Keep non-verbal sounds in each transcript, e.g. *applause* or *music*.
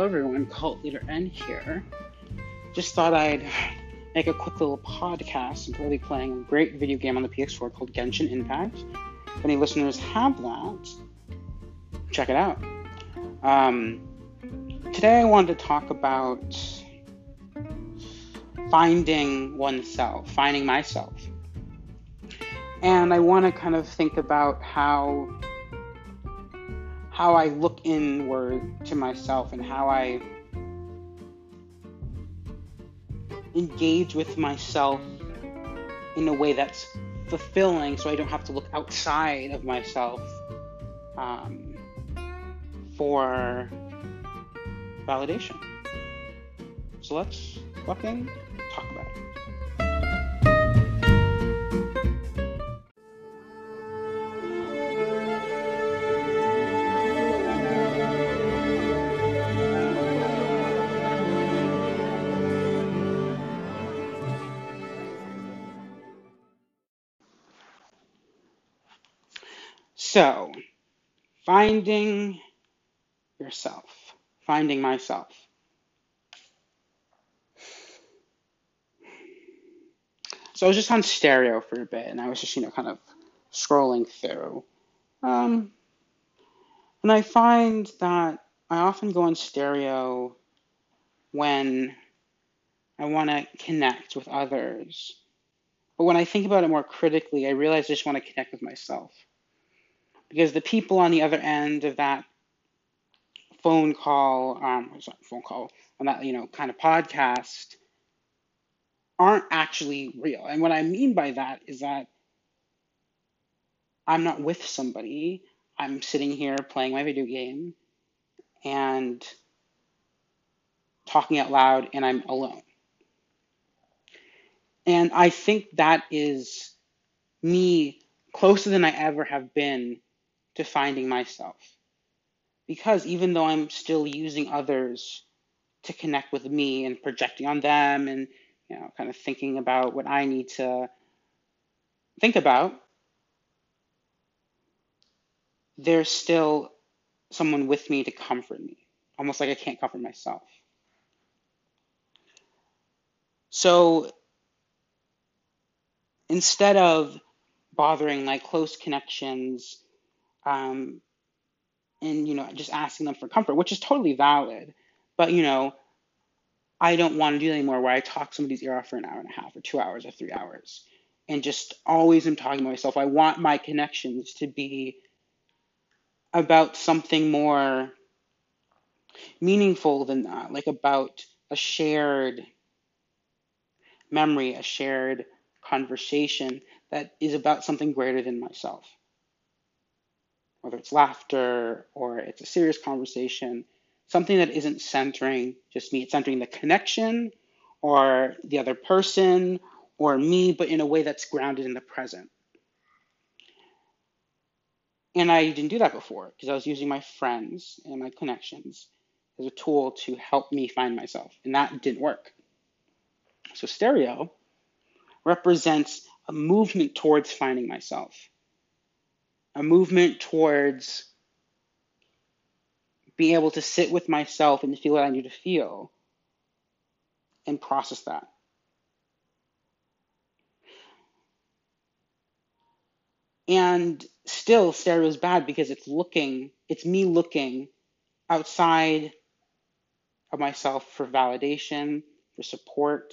Hello everyone, Cult Leader N here. Just thought I'd make a quick little podcast. I'm currently playing a great video game on the PS4 called Genshin Impact. If any listeners have that, check it out. Um, today I wanted to talk about finding oneself, finding myself. And I want to kind of think about how how I look inward to myself and how I engage with myself in a way that's fulfilling so I don't have to look outside of myself um, for validation. So let's fucking So, finding yourself, finding myself. So I was just on stereo for a bit, and I was just, you know, kind of scrolling through. Um, and I find that I often go on stereo when I want to connect with others. But when I think about it more critically, I realize I just want to connect with myself because the people on the other end of that phone call, um, sorry, phone call, on that you know kind of podcast, aren't actually real. And what I mean by that is that I'm not with somebody. I'm sitting here playing my video game and talking out loud, and I'm alone. And I think that is me closer than I ever have been to finding myself. Because even though I'm still using others to connect with me and projecting on them and you know kind of thinking about what I need to think about, there's still someone with me to comfort me, almost like I can't comfort myself. So instead of bothering like close connections um, and you know just asking them for comfort, which is totally valid. But you know, I don't want to do anymore where I talk somebody's ear off for an hour and a half or two hours or three hours, and just always am talking to myself. I want my connections to be about something more meaningful than that, like about a shared memory, a shared conversation that is about something greater than myself whether it's laughter or it's a serious conversation, something that isn't centering just me. It's centering the connection or the other person or me, but in a way that's grounded in the present. And I didn't do that before because I was using my friends and my connections as a tool to help me find myself, and that didn't work. So, stereo represents a movement towards finding myself a movement towards being able to sit with myself and feel what I need to feel and process that. And still, stereo is bad because it's looking, it's me looking outside of myself for validation, for support,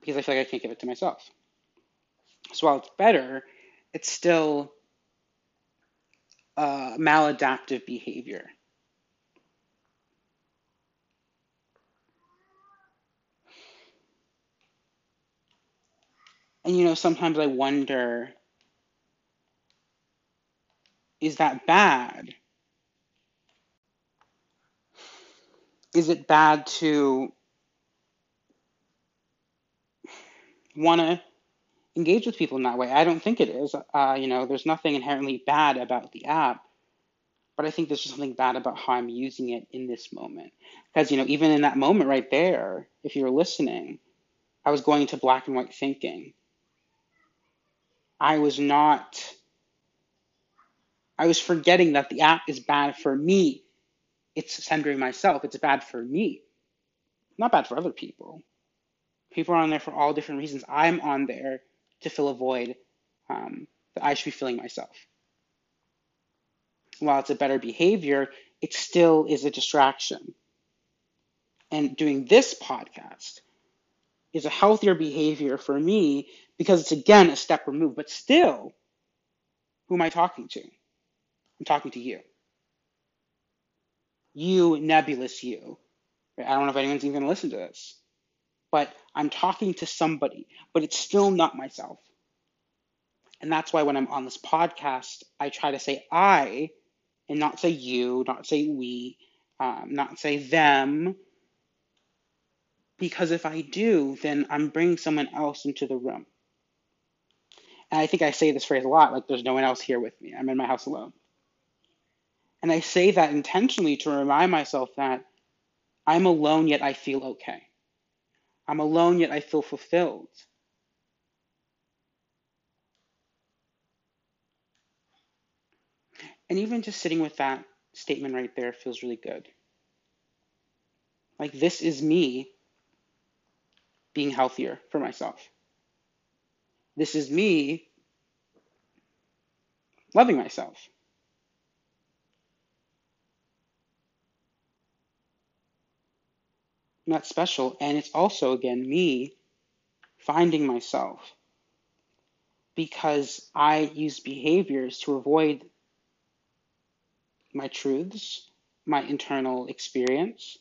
because I feel like I can't give it to myself. So while it's better, it's still uh, maladaptive behavior. And you know, sometimes I wonder is that bad? Is it bad to want to engage with people in that way. I don't think it is. Uh, you know, there's nothing inherently bad about the app, but I think there's just something bad about how I'm using it in this moment. Because, you know, even in that moment right there, if you were listening, I was going to black and white thinking. I was not, I was forgetting that the app is bad for me it's centering myself. It's bad for me, not bad for other people. People are on there for all different reasons. I'm on there to fill a void um, that I should be filling myself. While it's a better behavior, it still is a distraction. And doing this podcast is a healthier behavior for me because it's again a step removed, but still, who am I talking to? I'm talking to you. You, nebulous you. I don't know if anyone's even going to listen to this, but I'm talking to somebody, but it's still not myself. And that's why when I'm on this podcast, I try to say I and not say you, not say we, um, not say them. Because if I do, then I'm bringing someone else into the room. And I think I say this phrase a lot like, there's no one else here with me. I'm in my house alone. And I say that intentionally to remind myself that I'm alone, yet I feel okay. I'm alone, yet I feel fulfilled. And even just sitting with that statement right there feels really good. Like, this is me being healthier for myself. This is me loving myself. Not special. And it's also, again, me finding myself because I use behaviors to avoid my truths, my internal experience.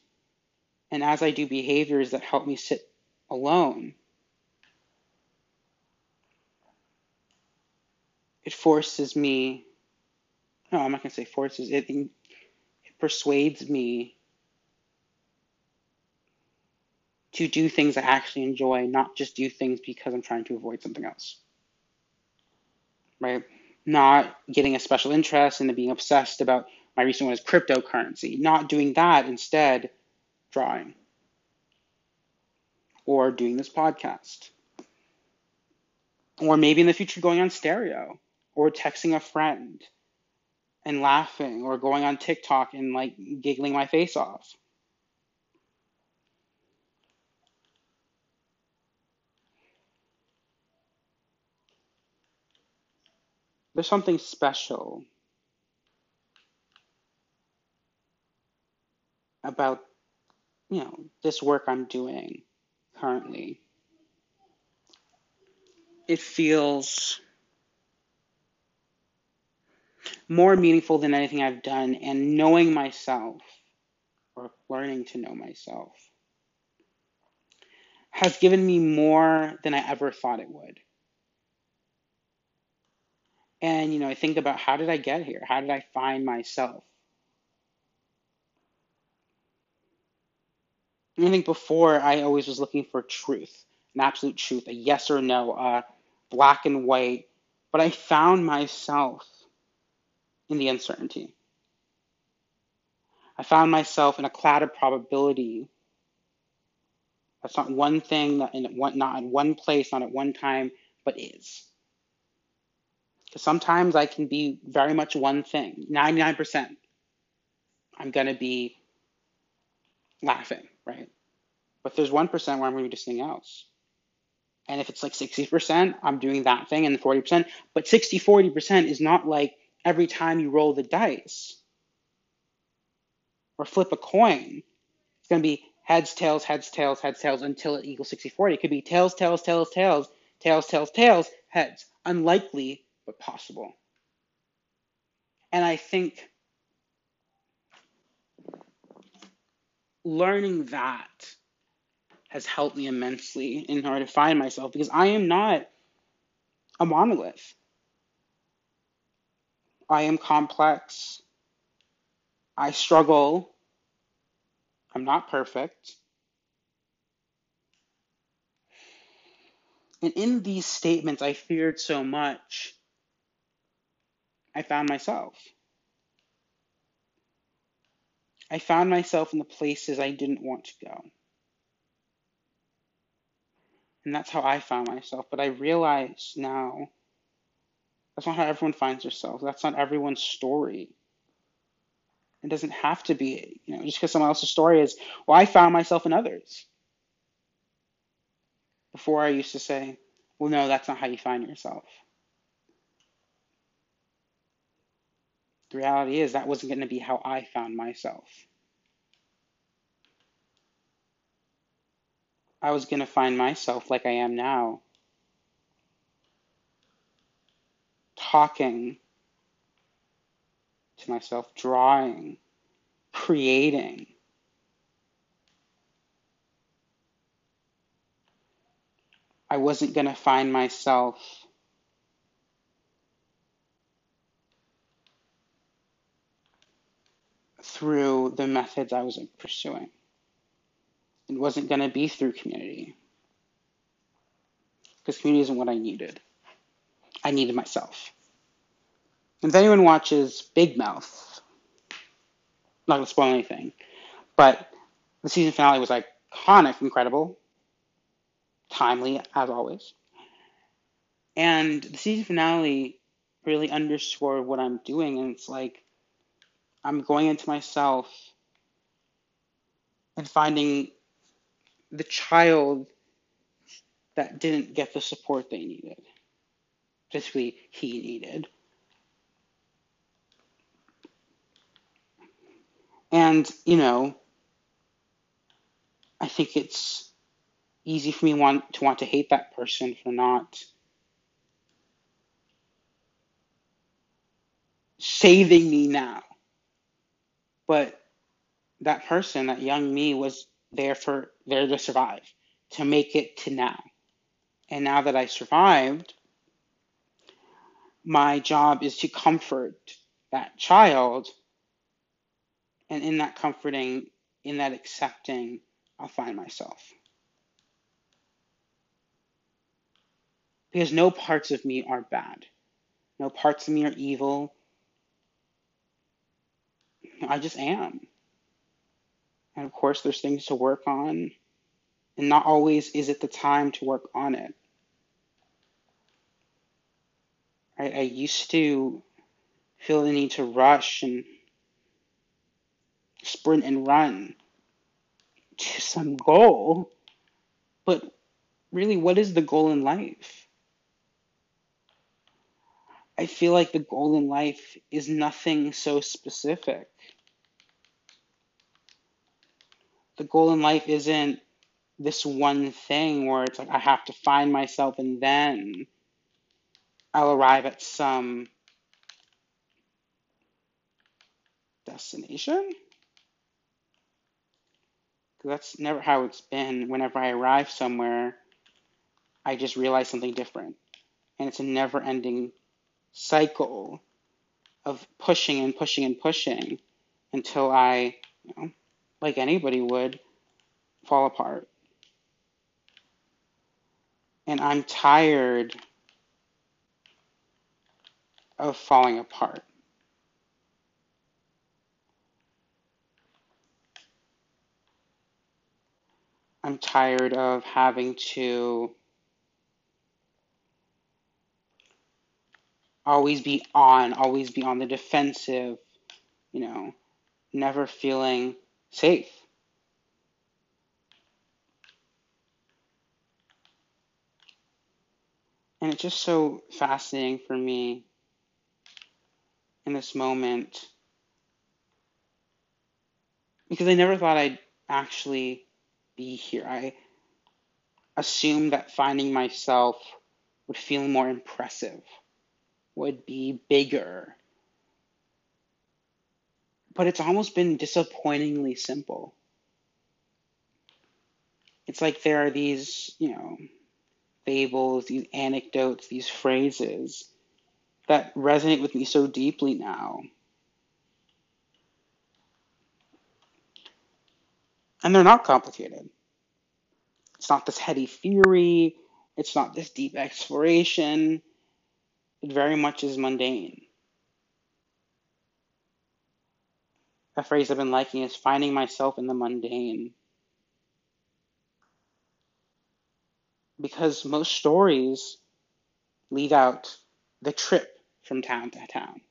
And as I do behaviors that help me sit alone, it forces me, no, I'm not going to say forces, it, it persuades me to do things I actually enjoy, not just do things because I'm trying to avoid something else. Right? Not getting a special interest and then being obsessed about my recent one is cryptocurrency. Not doing that, instead, drawing or doing this podcast. Or maybe in the future going on stereo or texting a friend and laughing or going on TikTok and like giggling my face off. There's something special about you know this work I'm doing currently. It feels more meaningful than anything I've done, and knowing myself or learning to know myself has given me more than I ever thought it would. And you know, I think about how did I get here? How did I find myself? I think before I always was looking for truth, an absolute truth, a yes or no, a black and white. But I found myself in the uncertainty. I found myself in a cloud of probability. That's not one thing, not in one, not in one place, not at one time, but is. Sometimes I can be very much one thing. 99%, I'm going to be laughing right? But there's 1% where I'm going to do something else. And if it's like 60%, I'm doing that thing and the 40%. But 60, 40% is not like every time you roll the dice or flip a coin. It's going to be heads, tails, heads, tails, heads, tails until it equals 60, 40. It could be tails, tails, tails, tails, tails, tails, tails, heads. Unlikely, but possible. And I think learning that has helped me immensely in order to find myself because I am not a monolith. I am complex. I struggle. I'm not perfect. And in these statements, I feared so much, I found myself. I found myself in the places I didn't want to go. And that's how I found myself. But I realize now that's not how everyone finds themselves. That's not everyone's story. It doesn't have to be, you know, just because someone else's story is, well, I found myself in others. Before I used to say, well, no, that's not how you find yourself. The reality is that wasn't going to be how I found myself. I was going to find myself like I am now, talking to myself, drawing, creating. I wasn't going to find myself through the methods I was pursuing. It wasn't going to be through community. Because community isn't what I needed. I needed myself. If anyone watches Big Mouth, not gonna spoil anything, but the season finale was iconic, incredible, timely as always. And the season finale really underscored what I'm doing, and it's like I'm going into myself and finding the child that didn't get the support they needed. Basically, he needed. And, you know, I think it's easy for me want, to want to hate that person for not saving me now. But that person, that young me, was there for there to survive, to make it to now. And now that I survived, my job is to comfort that child and in that comforting, in that accepting, I'll find myself. Because no parts of me are bad. No parts of me are evil. I just am. And of course, there's things to work on. And not always is it the time to work on it. I, I used to feel the need to rush and sprint and run to some goal. But really, what is the goal in life? I feel like the goal in life is nothing so specific. The goal in life isn't this one thing where it's like I have to find myself and then I'll arrive at some destination that's never how it's been. Whenever I arrive somewhere, I just realize something different. And it's a never ending cycle of pushing and pushing and pushing until I, you know, like anybody would, fall apart. And I'm tired of falling apart. I'm tired of having to always be on, always be on the defensive, you know, never feeling safe. And it's just so fascinating for me in this moment because I never thought I'd actually be here. I assumed that finding myself would feel more impressive, would be bigger. But it's almost been disappointingly simple. It's like there are these, you know, fables, these anecdotes, these phrases that resonate with me so deeply now. And they're not complicated. It's not this heady theory, it's not this deep exploration. It very much is mundane. A phrase I've been liking is finding myself in the mundane. Because most stories leave out the trip from town to town,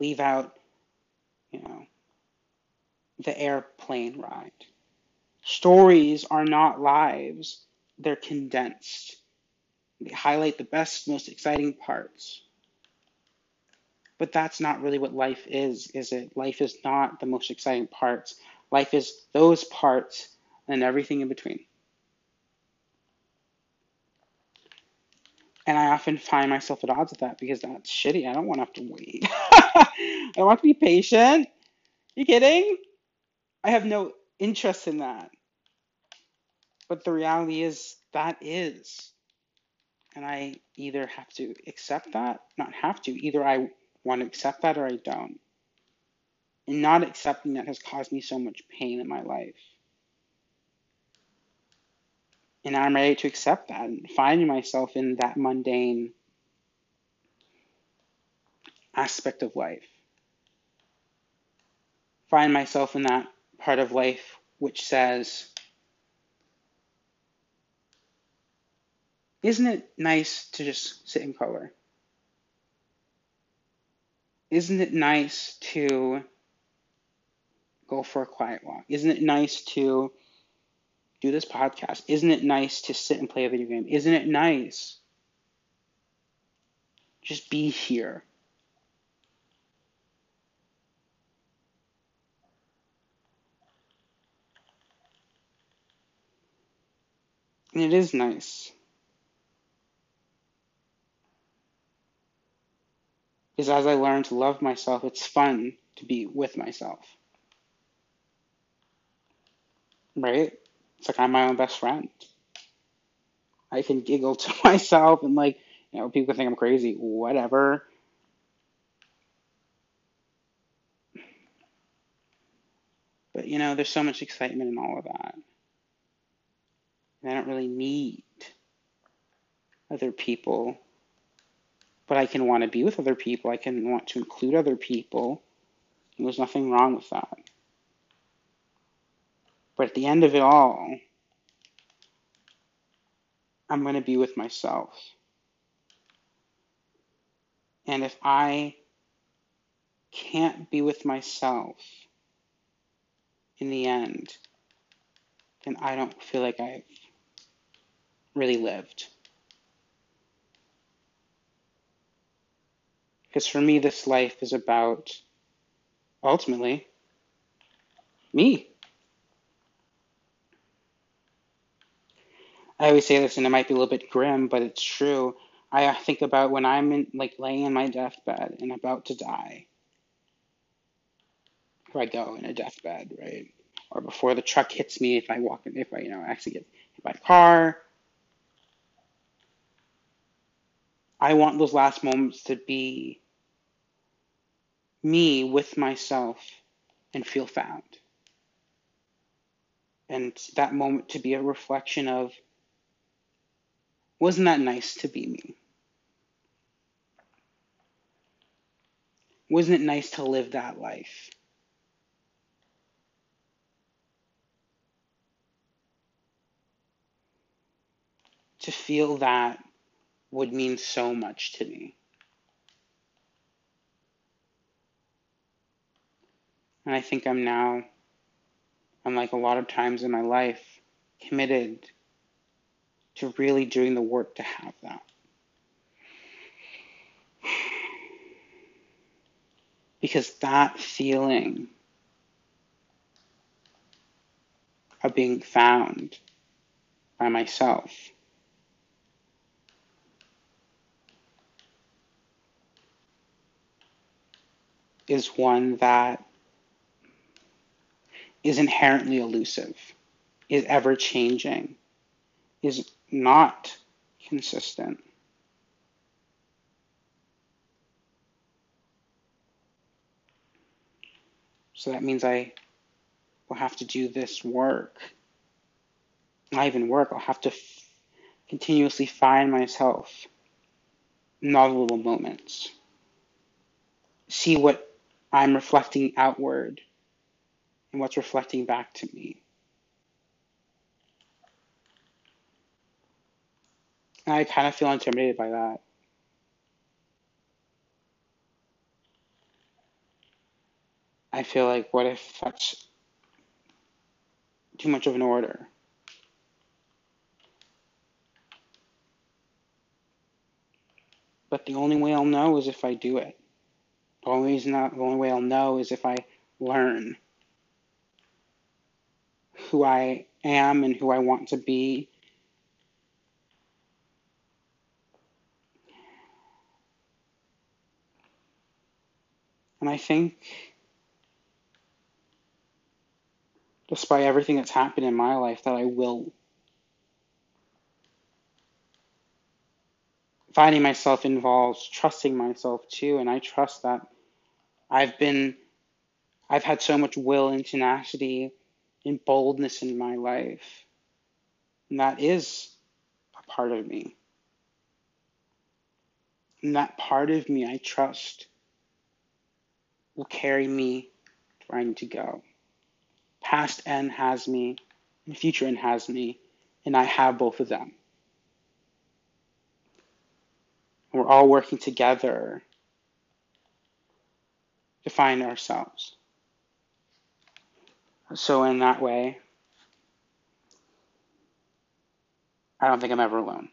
leave out, you know, the airplane ride. Stories are not lives, they're condensed. They highlight the best, most exciting parts. But that's not really what life is, is it? Life is not the most exciting parts. Life is those parts and everything in between. And I often find myself at odds with that because that's shitty. I don't want to have to wait. *laughs* I want to be patient. You kidding? I have no interest in that. But the reality is that is. And I either have to accept that, not have to, either I want to accept that or I don't. And not accepting that has caused me so much pain in my life. And I'm ready to accept that and finding myself in that mundane aspect of life. Find myself in that part of life which says, Isn't it nice to just sit in color? Isn't it nice to go for a quiet walk? Isn't it nice to do this podcast? Isn't it nice to sit and play a video game? Isn't it nice? Just be here. And it is nice. Because as I learn to love myself, it's fun to be with myself. Right? It's like I'm my own best friend. I can giggle *laughs* to myself and like, you know, people think I'm crazy, whatever. But you know, there's so much excitement in all of that. And I don't really need other people. But I can want to be with other people. I can want to include other people. And there's nothing wrong with that. But at the end of it all, I'm going to be with myself. And if I can't be with myself in the end, then I don't feel like I've really lived. Because for me, this life is about ultimately me. I always say this, and it might be a little bit grim, but it's true. I think about when I'm in, like laying in my deathbed and about to die. If I go in a deathbed, right? Or before the truck hits me, if I walk, in, if I, you know, actually get hit by a car. I want those last moments to be me with myself and feel found. And that moment to be a reflection of wasn't that nice to be me? Wasn't it nice to live that life? To feel that would mean so much to me. And I think I'm now, unlike a lot of times in my life, committed to really doing the work to have that. Because that feeling of being found by myself is one that is inherently elusive, is ever changing, is not consistent. So that means I will have to do this work. Not even work, I'll have to f- continuously find myself in little moments. See what I'm reflecting outward and what's reflecting back to me. And I kind of feel intimidated by that. I feel like, what if that's too much of an order. But the only way I'll know is if I do it. The only reason the only way I'll know is if I learn who I am and who I want to be. And I think despite everything that's happened in my life that I will finding myself involves trusting myself too and I trust that I've been I've had so much will and tenacity and boldness in my life. And that is a part of me. And that part of me I trust will carry me where I need to go. Past N has me, and future N has me, and I have both of them. We're all working together to find ourselves. So, in that way, I don't think I'm ever alone.